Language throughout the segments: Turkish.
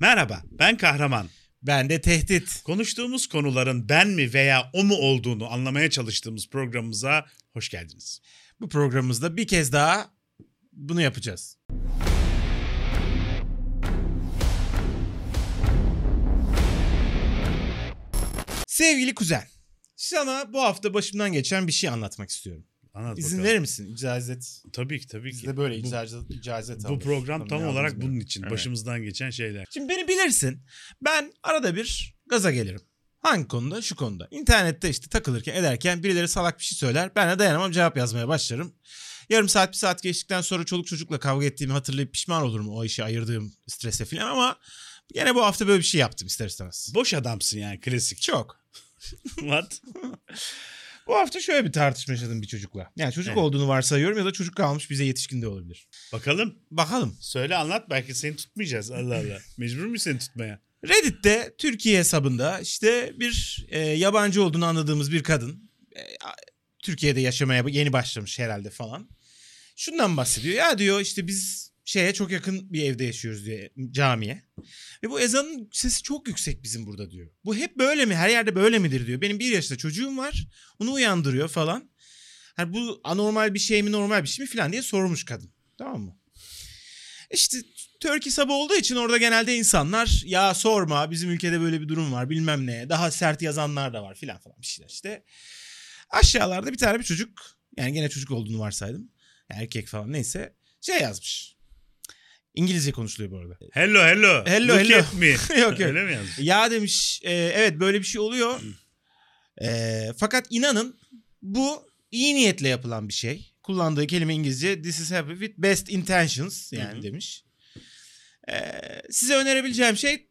Merhaba, ben Kahraman. Ben de tehdit. Konuştuğumuz konuların ben mi veya o mu olduğunu anlamaya çalıştığımız programımıza hoş geldiniz. Bu programımızda bir kez daha bunu yapacağız. Sevgili kuzen, sana bu hafta başımdan geçen bir şey anlatmak istiyorum. Anlat İzin bakalım. verir misin? İcazet. Tabii ki tabii ki. de böyle bu, icazet, icazet bu program tam olarak bunun benim. için. Evet. Başımızdan geçen şeyler. Şimdi beni bilirsin. Ben arada bir gaza gelirim. Hangi konuda? Şu konuda. İnternette işte takılırken ederken birileri salak bir şey söyler. Ben de dayanamam cevap yazmaya başlarım. Yarım saat bir saat geçtikten sonra çoluk çocukla kavga ettiğimi hatırlayıp pişman olurum o işi ayırdığım strese falan ama gene bu hafta böyle bir şey yaptım ister istemez. Boş adamsın yani klasik. Çok. What? Bu hafta şöyle bir tartışma yaşadım bir çocukla. Yani çocuk Evet. olduğunu varsayıyorum ya da çocuk kalmış bize yetişkin de olabilir. Bakalım. Bakalım. Söyle anlat belki seni tutmayacağız. Allah Allah. Mecbur muyuz seni tutmaya? Reddit'te Türkiye hesabında işte bir e, yabancı olduğunu anladığımız bir kadın e, Türkiye'de yaşamaya yeni başlamış herhalde falan. Şundan bahsediyor. Ya diyor işte biz şeye çok yakın bir evde yaşıyoruz diyor camiye. Ve bu ezanın sesi çok yüksek bizim burada diyor. Bu hep böyle mi? Her yerde böyle midir diyor. Benim bir yaşında çocuğum var. Onu uyandırıyor falan. Hani bu anormal bir şey mi normal bir şey mi falan diye sormuş kadın. Tamam mı? İşte Turkey sabah olduğu için orada genelde insanlar ya sorma bizim ülkede böyle bir durum var bilmem ne. Daha sert yazanlar da var filan falan bir şeyler işte. Aşağılarda bir tane bir çocuk yani gene çocuk olduğunu varsaydım. Erkek falan neyse şey yazmış. İngilizce konuşuluyor bu arada. Hello hello. Hello, Look hello. at me. Yok, yok. Öyle mi yazmış? Ya demiş e, evet böyle bir şey oluyor. E, fakat inanın bu iyi niyetle yapılan bir şey. Kullandığı kelime İngilizce this is happened with best intentions yani Hı hı. demiş. E, size önerebileceğim şey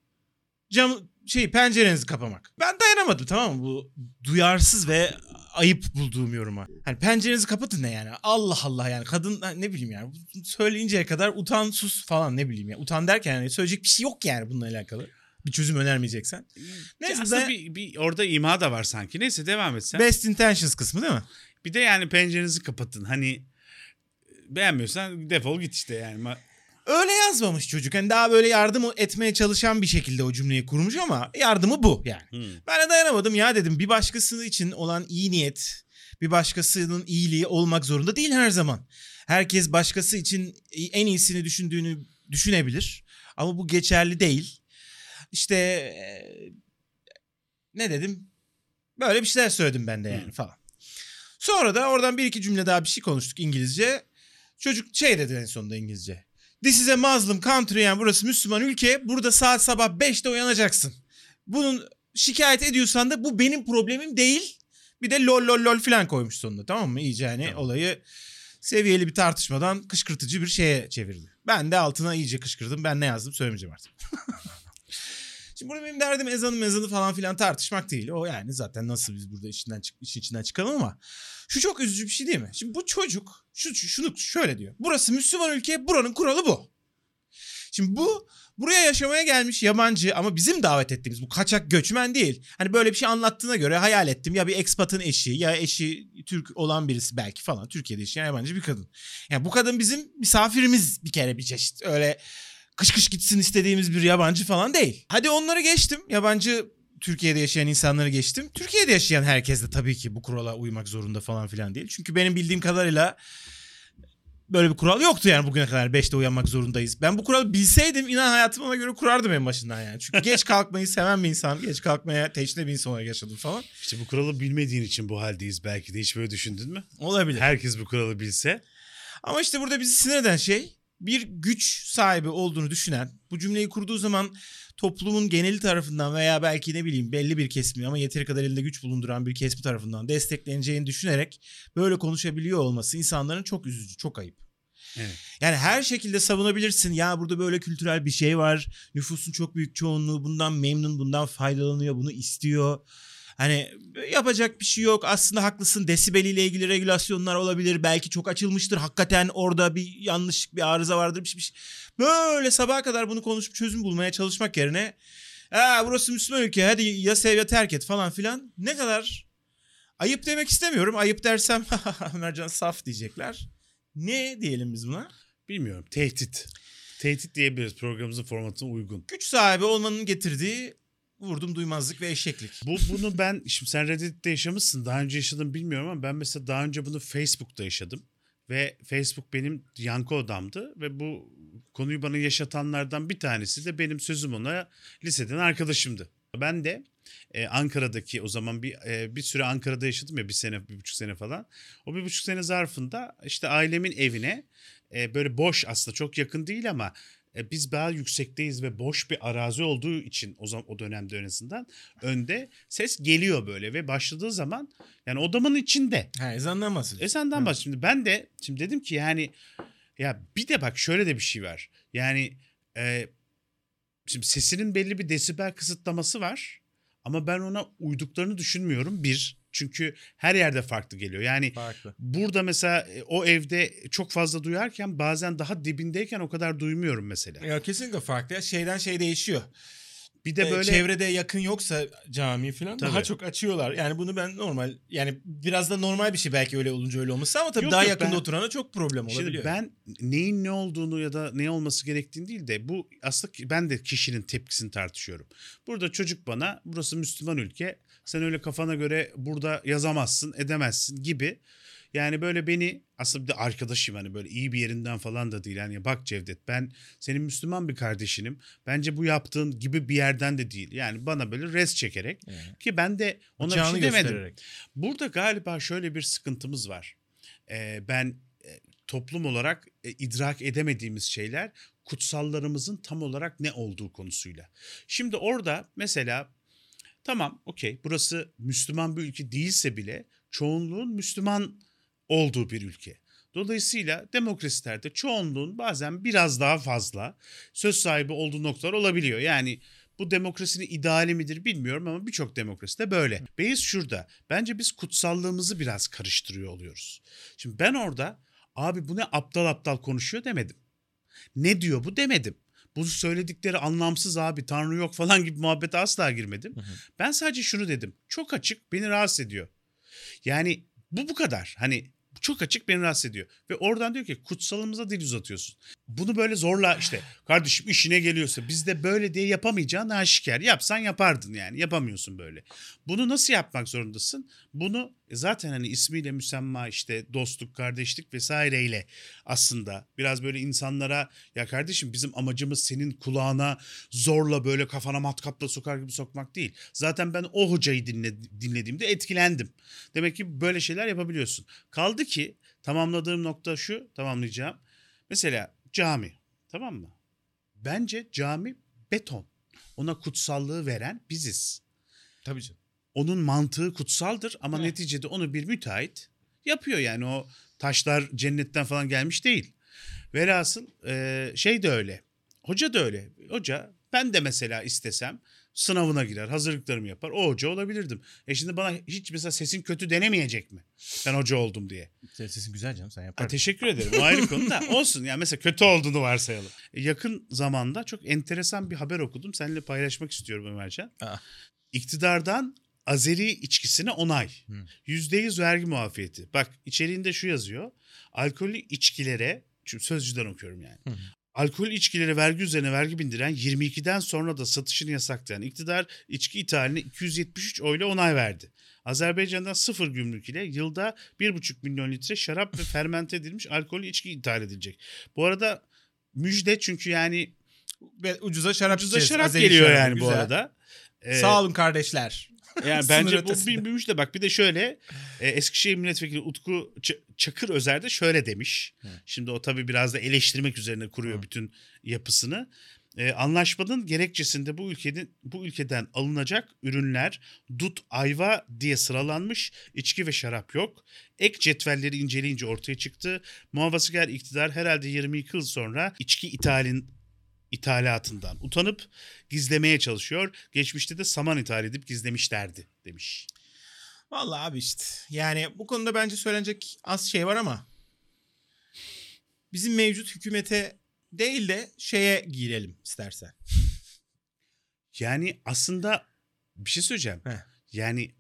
cam şey pencerenizi kapamak. Ben dayanamadım tamam mı bu duyarsız ve ayıp bulduğum yoruma. Hani pencerenizi kapatın ne yani? Allah Allah yani kadın ne bileyim yani söyleyinceye kadar utan sus falan ne bileyim ya. Utan derken yani söyleyecek bir şey yok yani bununla alakalı. Bir çözüm önermeyeceksen. Neyse Aslında ben- bir, bir orada ima da var sanki. Neyse devam et sen. Best intentions kısmı değil mi? Bir de yani pencerenizi kapatın. Hani beğenmiyorsan defol git işte yani. Öyle yazmamış çocuk. Hani daha böyle yardım etmeye çalışan bir şekilde o cümleyi kurmuş ama yardımı bu yani. Hmm. Ben de dayanamadım ya dedim. Bir başkası için olan iyi niyet, bir başkasının iyiliği olmak zorunda değil her zaman. Herkes başkası için en iyisini düşündüğünü düşünebilir. Ama bu geçerli değil. İşte eee, ne dedim? Böyle bir şeyler söyledim ben de yani Hı. falan. Sonra da oradan bir iki cümle daha bir şey konuştuk İngilizce. Çocuk şey dedi en sonunda İngilizce. This is a Muslim country yani burası Müslüman ülke. Burada saat sabah 5'te uyanacaksın. Bunun şikayet ediyorsan da bu benim problemim değil. Bir de lol lol lol falan koymuş sonunda tamam mı? İyice hani Tamam. olayı seviyeli bir tartışmadan kışkırtıcı bir şeye çevirdi. Ben de altına iyice kışkırdım. Ben ne yazdım söylemeyeceğim artık. Şimdi burada benim derdim ezanı mezanı falan filan tartışmak değil. O yani zaten nasıl biz burada işinden çık işin içinden çıkalım ama şu çok üzücü bir şey değil mi? Şimdi bu çocuk şu, şu- şunu şöyle diyor. Burası Müslüman ülke, buranın kuralı bu. Şimdi bu buraya yaşamaya gelmiş yabancı ama bizim davet ettiğimiz bu kaçak göçmen değil. Hani böyle bir şey anlattığına göre hayal ettim. Ya bir ekspatın eşi ya eşi Türk olan birisi belki falan. Türkiye'de yaşayan yabancı bir kadın. Yani bu kadın bizim misafirimiz bir kere bir çeşit. Öyle kış kış gitsin istediğimiz bir yabancı falan değil. Hadi onları geçtim. Yabancı Türkiye'de yaşayan insanları geçtim. Türkiye'de yaşayan herkes de tabii ki bu kurala uymak zorunda falan filan değil. Çünkü benim bildiğim kadarıyla böyle bir kural yoktu yani bugüne kadar 5'te uyanmak zorundayız. Ben bu kuralı bilseydim inan hayatımı ona göre kurardım en başından yani. Çünkü geç kalkmayı seven bir insan, geç kalkmaya teşne bir insan olarak yaşadım falan. İşte bu kuralı bilmediğin için bu haldeyiz belki de. Hiç böyle düşündün mü? Olabilir. Herkes bu kuralı bilse. Ama işte burada bizi sinir eden şey bir güç sahibi olduğunu düşünen, bu cümleyi kurduğu zaman toplumun geneli tarafından veya belki ne bileyim belli bir kesimi ama yeteri kadar elinde güç bulunduran bir kesimi tarafından destekleneceğini düşünerek böyle konuşabiliyor olması insanların çok üzücü, çok ayıp. Evet. Yani her şekilde savunabilirsin. Ya burada böyle kültürel bir şey var. Nüfusun çok büyük çoğunluğu bundan memnun, bundan faydalanıyor, bunu istiyor. Hani yapacak bir şey yok. Aslında haklısın. Desibeliyle ilgili regülasyonlar olabilir. Belki çok açılmıştır. Hakikaten orada bir yanlışlık, bir arıza vardır. Bir şey, bir şey. Böyle sabaha kadar bunu konuşup çözüm bulmaya çalışmak yerine ha burası Müslüman ülke hadi ya sev ya terk et falan filan. Ne kadar ayıp demek istemiyorum. Ayıp dersem Mercan saf diyecekler. Ne diyelim biz buna? Bilmiyorum. Tehdit. Tehdit diyebiliriz programımızın formatına uygun. Güç sahibi olmanın getirdiği vurdum duymazlık ve eşeklik. Bu bunu ben şimdi sen Reddit'te yaşamışsın. Daha önce yaşadım bilmiyorum ama ben mesela daha önce bunu Facebook'ta yaşadım. Ve Facebook benim yankı odamdı ve bu konuyu bana yaşatanlardan bir tanesi de benim sözüm ona liseden arkadaşımdı. Ben de e, Ankara'daki o zaman bir e, bir süre Ankara'da yaşadım ya bir sene bir buçuk sene falan. O bir buçuk sene zarfında işte ailemin evine e, böyle boş aslında çok yakın değil ama e, biz daha yüksekteyiz ve boş bir arazi olduğu için o zaman o dönemde en azından önde ses geliyor böyle ve başladığı zaman yani odamın içinde. Ha ezandan bahsediyorsun. senden Hı. bahs- Şimdi ben de şimdi dedim ki yani ya bir de bak şöyle de bir şey var. Yani e, şimdi sesinin belli bir desibel kısıtlaması var. Ama ben ona uyduklarını düşünmüyorum. Bir, çünkü her yerde farklı geliyor. Yani Farklı. burada mesela e, o evde çok fazla duyarken bazen daha dibindeyken o kadar duymuyorum mesela. Ya kesinlikle farklı. Ya. Şeyden şey değişiyor. Bir de böyle çevrede yakın yoksa cami falan daha Tabii. çok açıyorlar. Yani bunu ben normal yani biraz da normal bir şey belki öyle olunca öyle olması ama tabii Yok, daha yok, yakında ben- oturana çok problem olabiliyor. Şimdi ben neyin ne olduğunu ya da ne olması gerektiğini değil de bu aslında ki- ben de kişinin tepkisini tartışıyorum. Burada çocuk bana burası Müslüman ülke sen öyle kafana göre burada yazamazsın edemezsin gibi. Yani böyle beni aslında bir de arkadaşım hani böyle iyi bir yerinden falan da değil. Yani bak Cevdet ben senin Müslüman bir kardeşinim. Bence bu yaptığın gibi bir yerden de değil. Yani bana böyle res çekerek Yani. ki ben de ona Bıçağını bir şey demedim. göstererek. Burada galiba şöyle bir sıkıntımız var. Ee, ben e, toplum olarak e, idrak edemediğimiz şeyler kutsallarımızın tam olarak ne olduğu konusuyla. Şimdi orada mesela tamam okey burası Müslüman bir ülke değilse bile çoğunluğun Müslüman olduğu bir ülke. Dolayısıyla demokrasilerde çoğunluğun bazen biraz daha fazla söz sahibi olduğu noktalar olabiliyor. Yani bu demokrasinin ideali midir bilmiyorum ama birçok demokraside böyle. Beyiz şurada. Bence biz kutsallığımızı biraz karıştırıyor oluyoruz. Şimdi ben orada abi bu ne aptal aptal konuşuyor demedim. Ne diyor bu demedim. Bu söyledikleri anlamsız abi tanrı yok falan gibi muhabbete asla girmedim. Hı hı. Ben sadece şunu dedim. Çok açık beni rahatsız ediyor. Yani bu bu kadar. Hani çok açık beni rahatsız ediyor. Ve oradan diyor ki kutsalımıza dil uzatıyorsun. Bunu böyle zorla işte kardeşim işine geliyorsa bizde böyle diye yapamayacağın aşikar. Yapsan yapardın yani yapamıyorsun böyle. Bunu nasıl yapmak zorundasın? Bunu zaten hani ismiyle müsemma işte dostluk, kardeşlik vesaireyle aslında biraz böyle insanlara ya kardeşim bizim amacımız senin kulağına zorla böyle kafana matkapla sokar gibi sokmak değil. Zaten ben o hocayı dinle, dinlediğimde etkilendim. Demek ki böyle şeyler yapabiliyorsun. Kaldı ki tamamladığım nokta şu tamamlayacağım. Mesela cami tamam mı? Bence cami beton. Ona kutsallığı veren biziz. Tabii canım. Onun mantığı kutsaldır ama Evet. neticede onu bir müteahhit yapıyor yani o taşlar cennetten falan gelmiş değil. Velhasıl e, şey de öyle. Hoca da öyle. Hoca ben de mesela istesem sınavına girer, hazırlıklarımı yapar. O hoca olabilirdim. E şimdi bana hiç mesela sesin kötü denemeyecek mi? Ben hoca oldum diye. Sesin güzel canım sen Ha, yapardın. teşekkür ederim. O ayrı konu da olsun. Yani mesela kötü olduğunu varsayalım. E, yakın zamanda çok enteresan bir haber okudum. Seninle paylaşmak istiyorum Ömercan. Aa. İktidardan Azeri içkisine onay. Yüzde yüz vergi muafiyeti. Bak içeriğinde şu yazıyor. Alkollü içkilere, çünkü sözcüden okuyorum yani. Hı. Alkol içkilere vergi üzerine vergi bindiren 22'den sonra da satışını yasaklayan iktidar içki ithaline 273 oyla onay verdi. Azerbaycan'dan sıfır gümrük ile yılda 1,5 milyon litre şarap ve fermente edilmiş alkollü içki ithal edilecek. Bu arada müjde çünkü yani Ve ucuza şarap ucuza içeceğiz. şarap Azeri geliyor yani bu güzel. arada. Ee, Sağ olun kardeşler. Yani bence bu ötesinde. bir, bir müjde. Bak bir de şöyle e, Eskişehir Milletvekili Utku Ç- Çakır Özer de şöyle demiş. Hı. Şimdi o tabii biraz da eleştirmek üzerine kuruyor Hı. bütün yapısını. E, anlaşmanın gerekçesinde bu ülkenin bu ülkeden alınacak ürünler dut, ayva diye sıralanmış. içki ve şarap yok. Ek cetvelleri inceleyince ortaya çıktı. Muhafazakar iktidar herhalde 22 yıl sonra içki ithalin ithalatından utanıp gizlemeye çalışıyor. Geçmişte de saman ithal edip gizlemişlerdi demiş. Vallahi abi işte. Yani bu konuda bence söylenecek az şey var ama bizim mevcut hükümete değil de şeye girelim istersen. Yani aslında bir şey söyleyeceğim. Heh. Yani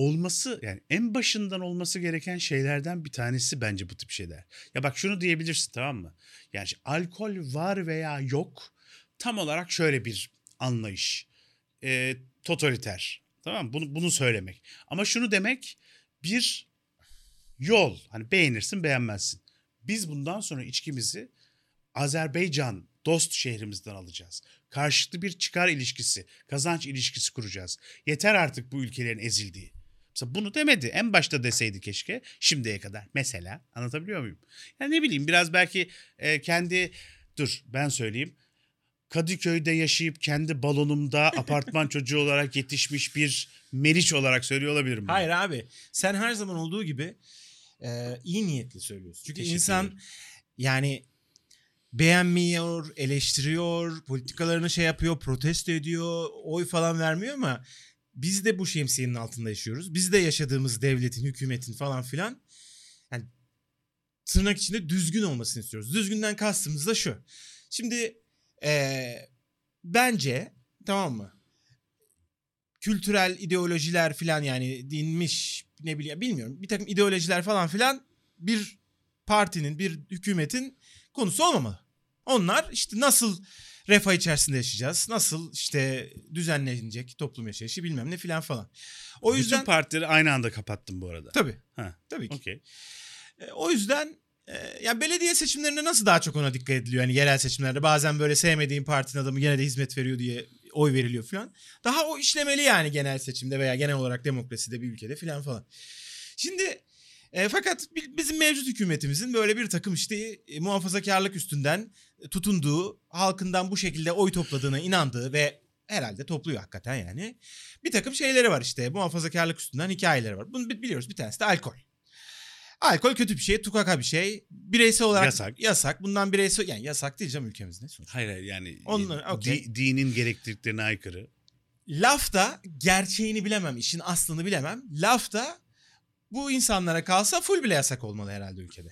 olması yani en başından olması gereken şeylerden bir tanesi bence bu tip şeyler. Ya bak şunu diyebilirsin tamam mı? Yani alkol var veya yok tam olarak şöyle bir anlayış. E, totaliter. Tamam mı? Bunu, bunu söylemek. Ama şunu demek bir yol. Hani beğenirsin beğenmezsin. Biz bundan sonra içkimizi Azerbaycan dost şehrimizden alacağız. Karşılıklı bir çıkar ilişkisi, kazanç ilişkisi kuracağız. Yeter artık bu ülkelerin ezildiği. Mesela bunu demedi. En başta deseydi keşke şimdiye kadar. Mesela anlatabiliyor muyum? Yani ne bileyim biraz belki e, kendi dur ben söyleyeyim. Kadıköy'de yaşayıp kendi balonumda apartman çocuğu olarak yetişmiş bir Meriç olarak söylüyor olabilirim. bunu. Hayır abi sen her zaman olduğu gibi e, iyi niyetli söylüyorsun. Çünkü Teşekkür insan ederim. yani beğenmiyor, eleştiriyor, politikalarını şey yapıyor, protesto ediyor, oy falan vermiyor ama biz de bu şemsiyenin altında yaşıyoruz. Biz de yaşadığımız devletin, hükümetin falan filan yani tırnak içinde düzgün olmasını istiyoruz. Düzgünden kastımız da şu. Şimdi eee, bence tamam mı? Kültürel ideolojiler filan yani dinmiş ne bileyim bilmiyorum. Bir takım ideolojiler falan filan bir partinin, bir hükümetin konusu olmamalı. Onlar işte nasıl refah içerisinde yaşayacağız, nasıl işte düzenlenecek toplum yaşayışı bilmem ne filan falan. O yüzden Bütün partileri aynı anda kapattım bu arada. tabii. Ha. Tabii ki. Okey. E, o yüzden e, ya belediye seçimlerinde nasıl daha çok ona dikkat ediliyor? Yani yerel seçimlerde bazen böyle sevmediğin partinin adamı gene de hizmet veriyor diye oy veriliyor falan. Daha o işlemeli yani genel seçimde veya genel olarak demokraside bir ülkede falan falan. Şimdi e, fakat bi- bizim mevcut hükümetimizin böyle bir takım işte e, muhafazakarlık üstünden tutunduğu, halkından bu şekilde oy topladığına inandığı ve herhalde topluyor hakikaten yani. Bir takım şeyleri var işte muhafazakarlık üstünden hikayeleri var. Bunu bi- biliyoruz bir tanesi de alkol. Alkol kötü bir şey, tukaka bir şey. Bireysel olarak Yasak. yasak. Bundan bireysel yani yasak değil canım ülkemizde. sonuçta. Hayır hayır yani Onlar- di- okey. dinin gerektirdiklerine aykırı. Lafta gerçeğini bilemem, işin aslını bilemem. Lafta bu insanlara kalsa full bile yasak olmalı herhalde ülkede.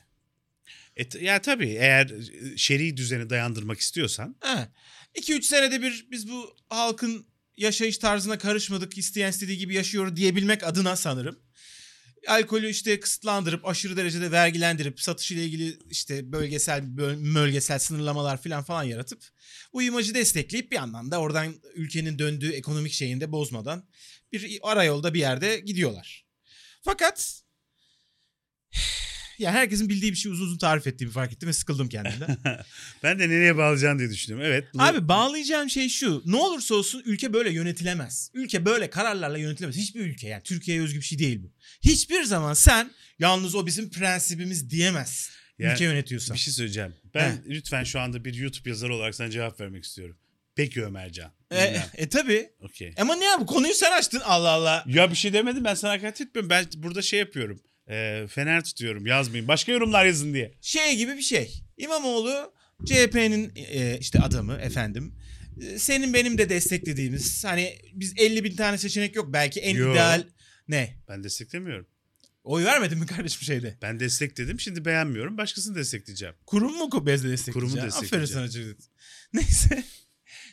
Et, ya tabii eğer e, şer'i düzeni dayandırmak istiyorsan 2-3 senede bir biz bu halkın yaşayış tarzına karışmadık, isteyen istediği gibi yaşıyor diyebilmek adına sanırım. Alkolü işte kısıtlandırıp aşırı derecede vergilendirip satışıyla ilgili işte bölgesel böl- bölgesel sınırlamalar falan falan yaratıp bu imajı destekleyip bir yandan da oradan ülkenin döndüğü ekonomik şeyini de bozmadan bir arayolda bir yerde gidiyorlar. Fakat ya herkesin bildiği bir şey uzun uzun tarif ettiğimi fark ettim ve sıkıldım kendimden. ben de nereye bağlayacağını diye düşünüyorum. Evet. bunu- Abi bağlayacağım şey şu. Ne olursa olsun ülke böyle yönetilemez. Ülke böyle kararlarla yönetilemez. Hiçbir ülke yani Türkiye'ye özgü bir şey değil bu. Hiçbir zaman sen yalnız o bizim prensibimiz diyemez. Yani ülke yönetiyorsan. bir şey söyleyeceğim. Ben lütfen şu anda bir YouTube yazarı olarak sana cevap vermek istiyorum. Peki Ömercan. E, e tabi. Okey. Ama ne ya bu konuyu sen açtın Allah Allah. Ya bir şey demedim ben sana hakaret etmiyorum. Ben burada şey yapıyorum. E, fener tutuyorum yazmayın. Başka yorumlar yazın diye. Şey gibi bir şey. İmamoğlu CHP'nin e, işte adamı efendim. E, Senin benim de desteklediğimiz hani biz 50 bin tane seçenek yok belki en Yo. ideal ne? Ben desteklemiyorum. Oy vermedin mi kardeşim şeyde? Ben destekledim şimdi beğenmiyorum. Başkasını destekleyeceğim. Kurum mu bezle destekleyeceksin? Kurumu Aferin destekleyeceğim. sana Cevdet. Neyse.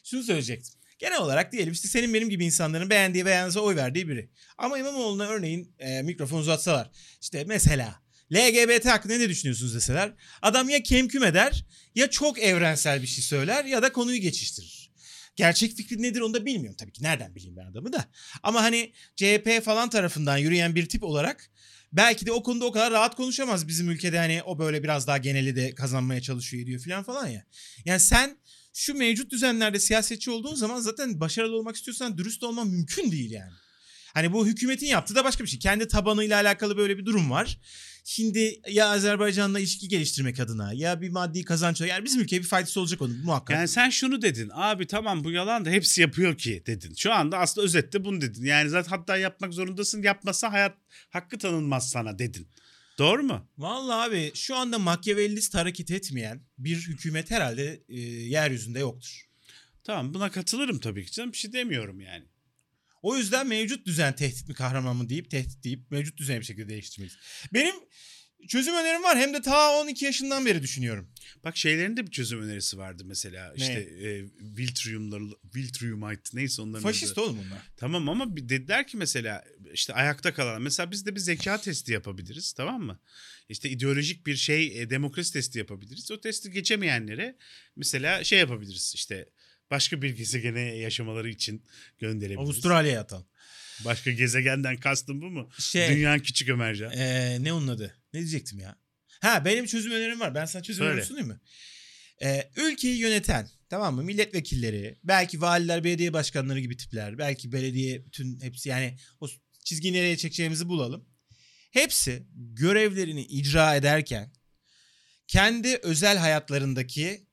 Şunu söyleyecektim. Genel olarak diyelim işte senin benim gibi insanların beğendiği beğendiği oy verdiği biri. Ama İmamoğlu'na örneğin e, mikrofon uzatsalar. işte mesela LGBT hakkında ne düşünüyorsunuz deseler. Adam ya kemküm eder ya çok evrensel bir şey söyler ya da konuyu geçiştirir. Gerçek fikri nedir onu da bilmiyorum tabii ki. Nereden bileyim ben adamı da. Ama hani CHP falan tarafından yürüyen bir tip olarak belki de o konuda o kadar rahat konuşamaz bizim ülkede hani o böyle biraz daha geneli de kazanmaya çalışıyor ediyor falan falan ya. Yani sen şu mevcut düzenlerde siyasetçi olduğun zaman zaten başarılı olmak istiyorsan dürüst olman mümkün değil yani. Hani bu hükümetin yaptığı da başka bir şey. Kendi tabanıyla alakalı böyle bir durum var. Şimdi ya Azerbaycan'la ilişki geliştirmek adına ya bir maddi kazanç yani bizim ülkeye bir faydası olacak onun muhakkak. Yani sen şunu dedin. Abi tamam bu yalan da hepsi yapıyor ki dedin. Şu anda aslında özette bunu dedin. Yani zaten hatta yapmak zorundasın. Yapmasa hayat hakkı tanınmaz sana dedin. Doğru mu? Vallahi abi şu anda Machiavellist hareket etmeyen bir hükümet herhalde e, yeryüzünde yoktur. Tamam buna katılırım tabii ki canım. Bir şey demiyorum yani. O yüzden mevcut düzen tehdit mi kahraman mı deyip tehdit deyip mevcut düzeni bir şekilde değiştirmeliyiz. Benim çözüm önerim var. Hem de ta 12 yaşından beri düşünüyorum. Bak şeylerin de bir çözüm önerisi vardı mesela. Ne? İşte e, Viltriumlar, Viltriumite neyse onların Faşist adı. oğlum bunlar. Tamam ama dediler ki mesela işte ayakta kalan. Mesela biz de bir zeka testi yapabiliriz tamam mı? İşte ideolojik bir şey e, demokrasi testi yapabiliriz. O testi geçemeyenlere mesela şey yapabiliriz işte başka bir gezegene yaşamaları için gönderebiliriz. Avustralya'ya atalım. Başka gezegenden kastım bu mu? Şey, Dünyanın küçük Ömercan. Ee, ne onun adı? Ne diyecektim ya? Ha benim çözüm önerim var. Ben sana çözüm önerisi sunayım mı? Ee, ülkeyi yöneten tamam mı? Milletvekilleri, belki valiler, belediye başkanları gibi tipler, belki belediye bütün hepsi yani o çizgiyi nereye çekeceğimizi bulalım. Hepsi görevlerini icra ederken kendi özel hayatlarındaki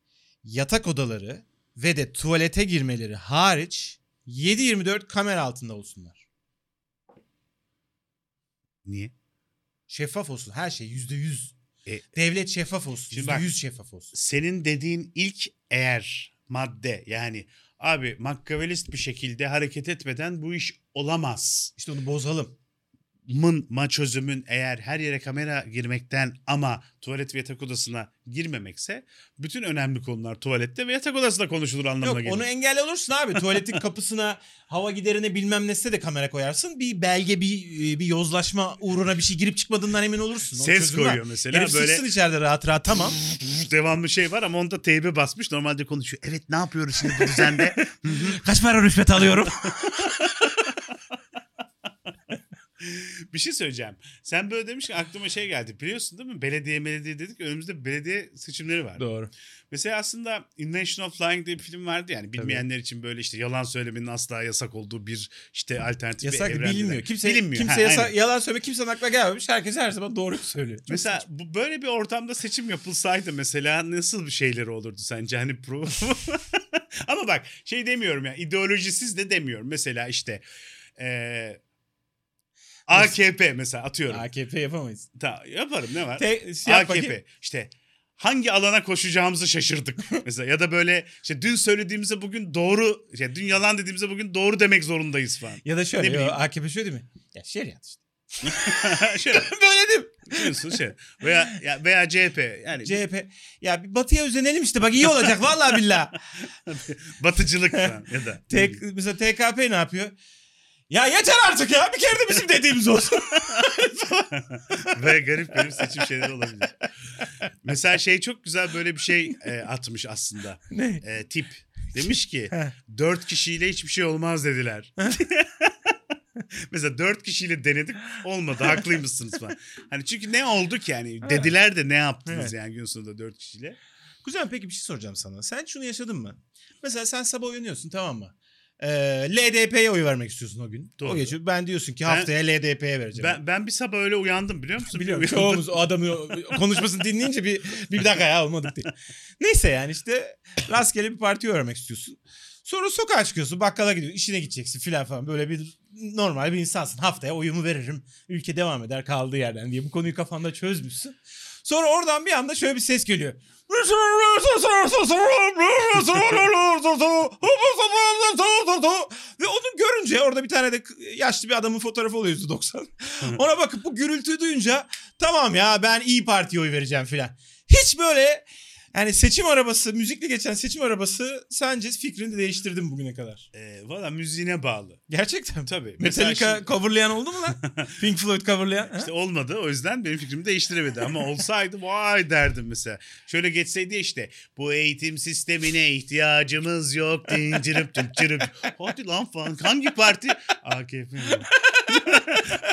yatak odaları ve de tuvalete girmeleri hariç 7-24 kamera altında olsunlar. Niye? Şeffaf olsun her şey yüzde yüz. E, Devlet şeffaf olsun. Şimdi Yüzde bak- yüz şeffaf olsun. senin dediğin ilk eğer madde yani abi makyavelist bir şekilde hareket etmeden bu iş olamaz. İşte onu bozalım. Mın ma çözümün eğer her yere kamera girmekten ama tuvalet ve yatak odasına girmemekse bütün önemli konular tuvalette ve yatak odasında konuşulur anlamına Yok gelir. onu engelle olursun abi. Tuvaletin kapısına hava giderine bilmem nesine de kamera koyarsın. Bir belge bir bir yozlaşma uğruna bir şey girip çıkmadığından emin olursun. Onun Ses çözümü var. koyuyor mesela Herif böyle içeride rahat rahat tamam. devamlı şey var ama onda teybe basmış normalde konuşuyor. Evet ne yapıyoruz şimdi bu düzende? Kaç para rüşvet alıyorum? Bir şey söyleyeceğim. Sen böyle demiş ki aklıma şey geldi. Biliyorsun değil mi? Belediye belediye dedik. Önümüzde belediye seçimleri var. Doğru. Mesela aslında Invention of Lying diye bir film vardı yani. Bilmeyenler için böyle işte yalan söylemenin asla yasak olduğu bir işte alternatif bir Yasak evrende. bilinmiyor. Kimse, Bilinmiyor. kimse Ha, yasa- aynen. yalan söyleme kimsenin aklına gelmemiş. Herkes her zaman doğru söylüyor. Çok Mesela saçma. bu böyle bir ortamda seçim yapılsaydı mesela nasıl bir şeyleri olurdu sence? Hani pro... Ama bak şey demiyorum ya ideolojisiz de demiyorum. Mesela işte eee AKP mesela atıyorum. AKP yapamayız. Ta, yaparım ne var? Te, şey AKP. bakayım. İşte hangi alana koşacağımızı şaşırdık mesela ya da böyle işte dün söylediğimize bugün doğru işte dün yalan dediğimize bugün doğru demek zorundayız falan. Ya da şöyle yo. AKP şöyle değil mi? Ya şeriat işte. Şöyle Böyle değil mi? diyorsun şey veya ya, veya CHP yani CHP. Ya bir batıya özenelim işte bak iyi olacak vallahi billah. batıcılık falan ya da Tek, mesela TKP ne yapıyor? Ya yeter artık ya bir kere de bizim dediğimiz olsun. ve garip garip seçim şeyleri olabilir. Mesela şey çok güzel böyle bir şey e, atmış aslında. ne? E, tip demiş ki dört kişiyle hiçbir şey olmaz dediler. Mesela dört kişiyle denedik olmadı haklıymışsınız falan. Hani çünkü ne oldu ki yani dediler de ne yaptınız Evet. yani gün sonunda dört kişiyle. Güzel peki bir şey soracağım sana. Sen şunu yaşadın mı? Mesela sen sabah uyanıyorsun tamam mı? Ee, LDP'ye oy vermek istiyorsun o gün. Doğru. O gece ben diyorsun ki Ben- haftaya LDP'ye vereceğim. Ben, ben bir sabah öyle uyandım biliyor musun? Biliyorum uyandım. çoğumuz o adamı konuşmasını dinleyince bir, bir dakika ya olmadık diye. Neyse yani işte rastgele bir partiye vermek istiyorsun. Sonra sokağa çıkıyorsun bakkala gidiyorsun işine gideceksin filan falan böyle bir normal bir insansın. Haftaya oyumu veririm ülke devam eder kaldığı yerden diye bu konuyu kafanda çözmüşsün. Sonra oradan bir anda şöyle bir ses geliyor. Ve onu görünce orada bir tane de yaşlı bir adamın fotoğrafı oluyor %90. Ona bakıp bu gürültüyü duyunca tamam ya ben iyi Parti'ye oy vereceğim filan. Hiç böyle yani seçim arabası, müzikle geçen seçim arabası sence fikrini değiştirdi mi bugüne kadar? E, Valla müziğine bağlı. Gerçekten mi? Tabii. Metallica şimdi- coverlayan oldu mu lan? Pink Floyd coverlayan? ha? İşte olmadı o yüzden benim fikrimi değiştiremedi ama olsaydı vay derdim mesela. Şöyle geçseydi işte bu eğitim sistemine ihtiyacımız yok. Dincirip dincirip. Hadi lan falan hangi parti? AKP.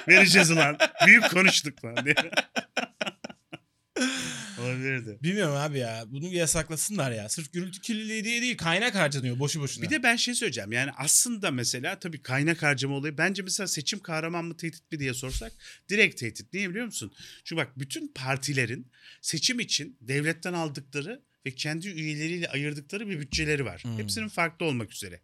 Vereceğiz lan. Büyük konuştuk falan diye. Olabilirdi. Bilmiyorum abi ya. Bunu yasaklasınlar ya. Sırf gürültü kirliliği diye değil. Kaynak harcanıyor boşu boşuna. Bir de ben şey söyleyeceğim. Yani aslında mesela tabii kaynak harcama olayı. Bence mesela seçim kahraman mı tehdit mi diye sorsak direkt tehdit. Niye biliyor musun? Çünkü bak bütün partilerin seçim için devletten aldıkları ve kendi üyeleriyle ayırdıkları bir bütçeleri var. Hmm. Hepsinin farklı olmak üzere.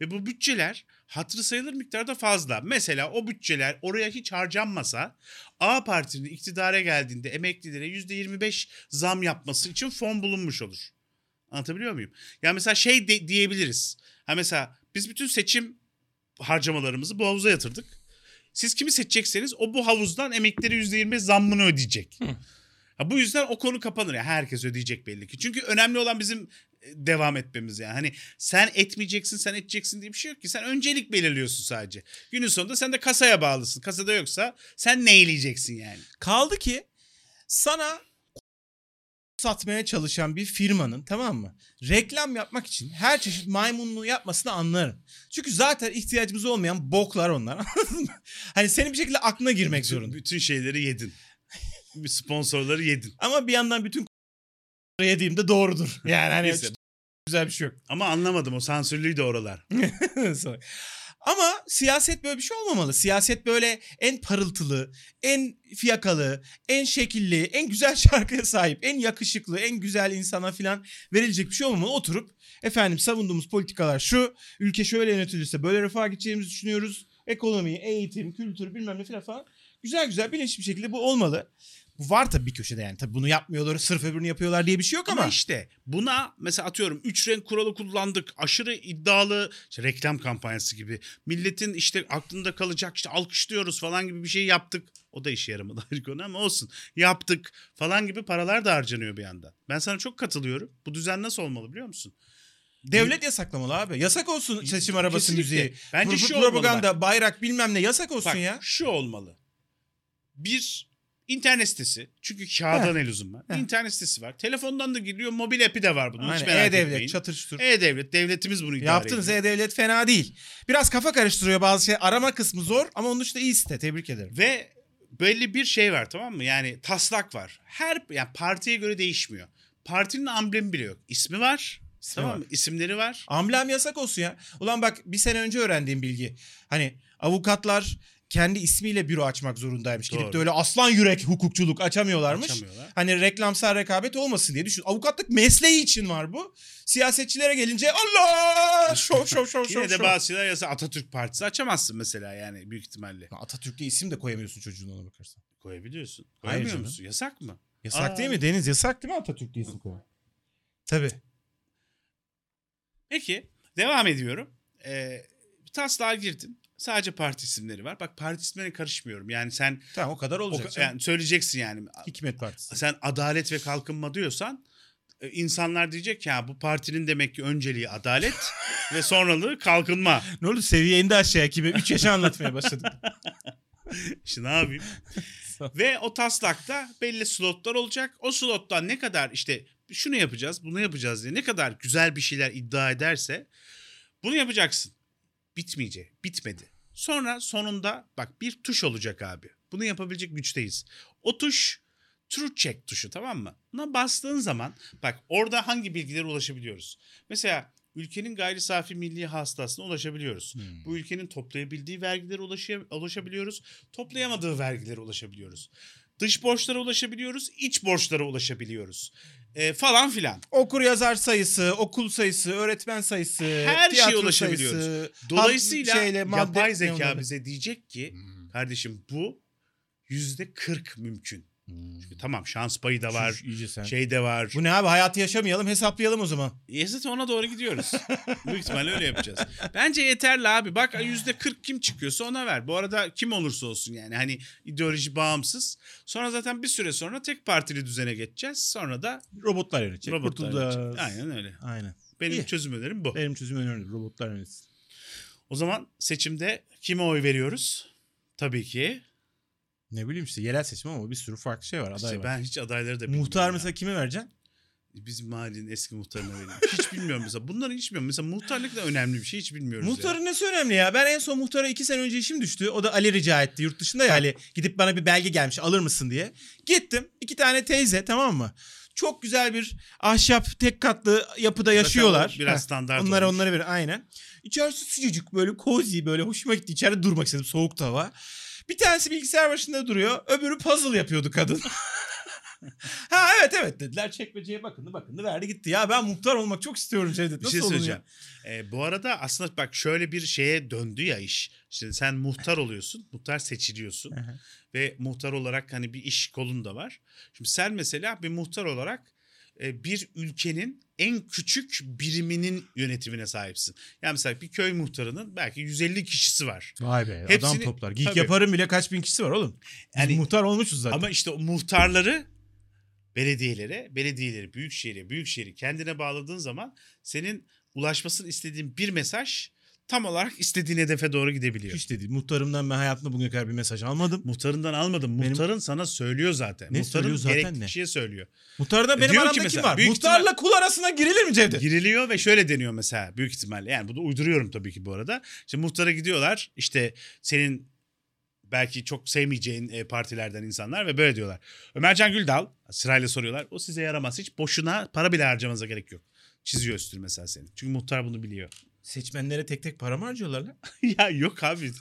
Ve bu bütçeler hatırı sayılır miktarda fazla. Mesela o bütçeler oraya hiç harcanmasa A partinin iktidara geldiğinde emeklilere %25 zam yapması için fon bulunmuş olur. Anlatabiliyor muyum? Ya mesela şey de, diyebiliriz. Ha mesela biz bütün seçim harcamalarımızı bu havuza yatırdık. Siz kimi seçecekseniz o bu havuzdan emekleri %25 zammını ödeyecek. Ha, bu yüzden o konu kapanır. Yani herkes ödeyecek belli ki. Çünkü önemli olan bizim devam etmemiz yani. Hani sen etmeyeceksin, sen edeceksin diye bir şey yok ki. Sen öncelik belirliyorsun sadece. Günün sonunda sen de kasaya bağlısın. Kasada yoksa sen neyleyeceksin yani? Kaldı ki sana satmaya çalışan bir firmanın tamam mı? Reklam yapmak için her çeşit maymunluğu yapmasını anlarım. Çünkü zaten ihtiyacımız olmayan boklar onlar. hani senin bir şekilde aklına girmek bütün, zorunda. bütün şeyleri yedin. Sponsorları yedin. Ama bir yandan bütün yediğimde doğrudur. Yani hani Neyse. güzel bir şey yok. Ama anlamadım o sansürlüydü oralar. Ama siyaset böyle bir şey olmamalı. Siyaset böyle en parıltılı, en fiyakalı, en şekilli, en güzel şarkıya sahip, en yakışıklı, en güzel insana filan verilecek bir şey olmamalı. Oturup efendim savunduğumuz politikalar şu, ülke şöyle yönetilirse böyle refah gideceğimizi düşünüyoruz. Ekonomi, eğitim, kültür bilmem ne filan falan. Güzel güzel bilinçli bir şekilde bu olmalı. Bu var tabii bir köşede yani. Tabii bunu yapmıyorlar, sırf öbürünü yapıyorlar diye bir şey yok Ama, ama. işte buna mesela atıyorum 3 renk kuralı kullandık. Aşırı iddialı işte reklam kampanyası gibi. Milletin işte aklında kalacak işte alkışlıyoruz falan gibi bir şey yaptık. O da işe yaramadı ayrı konu ama olsun. Yaptık falan gibi paralar da harcanıyor bir yandan. Ben sana çok katılıyorum. Bu düzen nasıl olmalı biliyor musun? Devlet yasaklamalı abi. Yasak olsun seçim arabası Kesinlikle. müziği. Bence Pro- şu olmalı propaganda, bayrak bilmem ne yasak olsun Bak ya. şu olmalı. Bir internet sitesi. Çünkü kağıdan el uzun var. İnternet sitesi var. Telefondan da giriyor. Mobil app'i de var bunun. Hiç Aynen, merak E-Devlet, çatır çutur. E-Devlet. Devletimiz bunu idare Yaptınız ediyor. E-Devlet fena değil. Biraz kafa karıştırıyor bazı şey. Arama kısmı zor ama onun dışında iyi site. Tebrik ederim. Ve belli bir şey var tamam mı? Yani taslak var. Her yani partiye göre değişmiyor. Partinin amblemi bile yok. İsmi var. İsmi tamam mı? İsimleri var. Amblem yasak olsun ya. Ulan bak bir sene önce öğrendiğim bilgi. Hani avukatlar kendi ismiyle büro açmak zorundaymış. Gidip Doğru. de öyle aslan yürek hukukçuluk açamıyorlarmış. Açamıyorlar. Hani reklamsal rekabet olmasın diye düşün. Avukatlık mesleği için var bu. Siyasetçilere gelince Allah şov şov şov şov. Yine de şov. bazı şeyler yasa Atatürk Partisi açamazsın mesela yani büyük ihtimalle. Atatürk'te isim de koyamıyorsun çocuğuna ona bakarsan. Koyabiliyorsun. Koyamıyor musun? Yasak mı? Yasak Aa. değil mi Deniz? Yasak değil mi Atatürk'te isim koymak? Tabii. Peki devam ediyorum. Ee, taslağa girdin. Sadece parti isimleri var. Bak parti isimlerine karışmıyorum. Yani sen Tamam o kadar o, olacak. ka- yani söyleyeceksin yani. Hikmet Partisi. Sen adalet ve kalkınma diyorsan e, insanlar diyecek ki ya bu partinin demek ki önceliği adalet ve sonralığı kalkınma. Ne oldu seviye indi aşağıya kime? 3 yaşa anlatmaya başladık. İşte ne yapayım? Ve o taslakta belli slotlar olacak. O slottan ne kadar işte şunu yapacağız, bunu yapacağız diye ne kadar güzel bir şeyler iddia ederse bunu yapacaksın. Bitmeyecek. Bitmedi. Sonra sonunda bak bir tuş olacak abi. Bunu yapabilecek güçteyiz. O tuş True Check tuşu tamam mı? Buna bastığın zaman bak orada hangi bilgilere ulaşabiliyoruz? Mesela ülkenin gayri safi milli hasılasına ulaşabiliyoruz. Hmm. Bu ülkenin toplayabildiği vergilere ulaşabiliyoruz. Toplayamadığı vergilere ulaşabiliyoruz. Dış borçlara ulaşabiliyoruz. iç borçlara ulaşabiliyoruz. Ee, falan filan. Okur yazar sayısı, okul sayısı, öğretmen sayısı, Her şeye ulaşabiliyoruz. sayısı, Dolayısıyla şeyle, yapay zeka bize diyecek ki Hmm. kardeşim bu yüzde 40 mümkün. Hmm. Çünkü tamam şans payı da var. Şuş, sen. Şey de var. Bu ne abi hayatı yaşamayalım hesaplayalım o zaman. E zaten ona doğru gidiyoruz. Büyük ihtimalle öyle yapacağız. Bence yeterli abi. Bak yüzde 40 kim çıkıyorsa ona ver. Bu arada kim olursa olsun yani. Hani ideoloji bağımsız. Sonra zaten bir süre sonra tek partili düzene geçeceğiz. Sonra da Robotlar yönetecek. robotlar kurtulacağız. yönetecek. Aynen öyle. Aynen. Benim İyi. çözüm önerim bu. Benim çözüm önerim robotlar yönetsin. O zaman seçimde kime oy veriyoruz? Tabii ki. Ne bileyim işte yerel seçim ama bir sürü farklı şey var. Aday İşte var. ben hiç adayları da bilmiyorum. Muhtar ya. mesela kime vereceksin? Bizim mahallenin eski muhtarına vereyim. Hiç bilmiyorum mesela. Bunları hiç bilmiyorum. Mesela muhtarlık da önemli bir şey. Hiç bilmiyoruz. Muhtarın nesi önemli ya? Ben en son muhtara iki sene önce işim düştü. O da Ali rica etti yurt dışında ya Ali. Gidip bana bir belge gelmiş alır mısın diye. Gittim. iki tane teyze tamam mı? Çok güzel bir ahşap tek katlı yapıda yaşıyorlar. o biraz standart Onlara olmuş. onlara bir aynen. İçerisi sıcacık böyle cozy böyle hoşuma gitti. İçeride durmak istedim soğuk hava. Bir tanesi bilgisayar başında duruyor. Öbürü puzzle yapıyordu kadın. ha evet evet dediler çekmeceye bakındı bakındı verdi gitti. Ya ben muhtar olmak çok istiyorum Cevdet. Bir Nasıl şey söyleyeceğim. Ee, bu arada aslında bak şöyle bir şeye döndü ya iş. Şimdi sen muhtar oluyorsun. Muhtar seçiliyorsun. Ve muhtar olarak hani bir iş kolun da var. Şimdi sen mesela bir muhtar olarak e, bir ülkenin en küçük biriminin yönetimine sahipsin. Yani mesela bir köy muhtarının belki 150 kişisi var. Vay be adam Hepsini- toplar. Geek Tabii. yaparım bile kaç bin kişisi var oğlum. Biz Yani- muhtar olmuşuz zaten. Ama işte o muhtarları belediyelere, belediyeleri, büyükşehir'e, büyükşehir'i kendine bağladığın zaman senin ulaşmasını istediğin bir mesaj tam olarak istediğin hedefe doğru gidebiliyor. Hiç de değil. Muhtarımdan ben hayatımda bugüne kadar bir mesaj almadım. Muhtarından almadım. Benim- Muhtarın sana söylüyor zaten. Ne Muhtarın söylüyor zaten gerekli ne? kişiye söylüyor. Muhtarda benim diyor ki aramda kim mesela, var? büyük Muhtarla kul arasına girilir mi Cevdet? Giriliyor ve şöyle deniyor mesela büyük ihtimalle. Yani bunu uyduruyorum tabii ki bu arada. İşte muhtara gidiyorlar. İşte senin belki çok sevmeyeceğin e, partilerden insanlar ve böyle diyorlar. Ömercan Güldal sırayla soruyorlar. O size yaramaz. Hiç boşuna para bile harcamanıza gerek yok. Çiziyor üstünü mesela senin. Çünkü muhtar bunu biliyor. Seçmenlere tek tek para mı harcıyorlar lan? ya yok abi.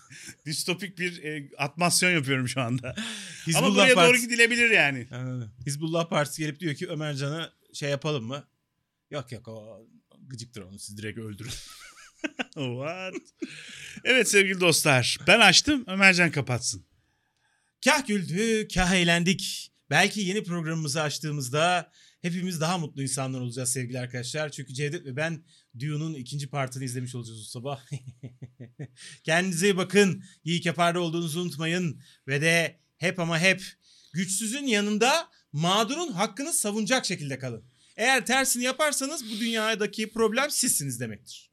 Distopik bir e, atmasyon yapıyorum şu anda. Ama Hizbullah buraya doğru Partisi. gidilebilir yani. Anladım. Hizbullah Partisi gelip diyor ki Ömercan'a şey yapalım mı? Yok yok o gıcıktır onu siz direkt öldürün. What? evet sevgili dostlar. Ben açtım. Ömercan kapatsın. Kah güldük, kah eğlendik. Belki yeni programımızı açtığımızda hepimiz daha mutlu insanlar olacağız sevgili arkadaşlar. Çünkü Cevdet ve ben Dune'un ikinci partını izlemiş olacağız bu sabah. Kendinize iyi bakın. İyi yaparda olduğunuzu unutmayın. Ve de hep ama hep güçsüzün yanında mağdurun hakkını savunacak şekilde kalın. Eğer tersini yaparsanız bu dünyadaki problem sizsiniz demektir.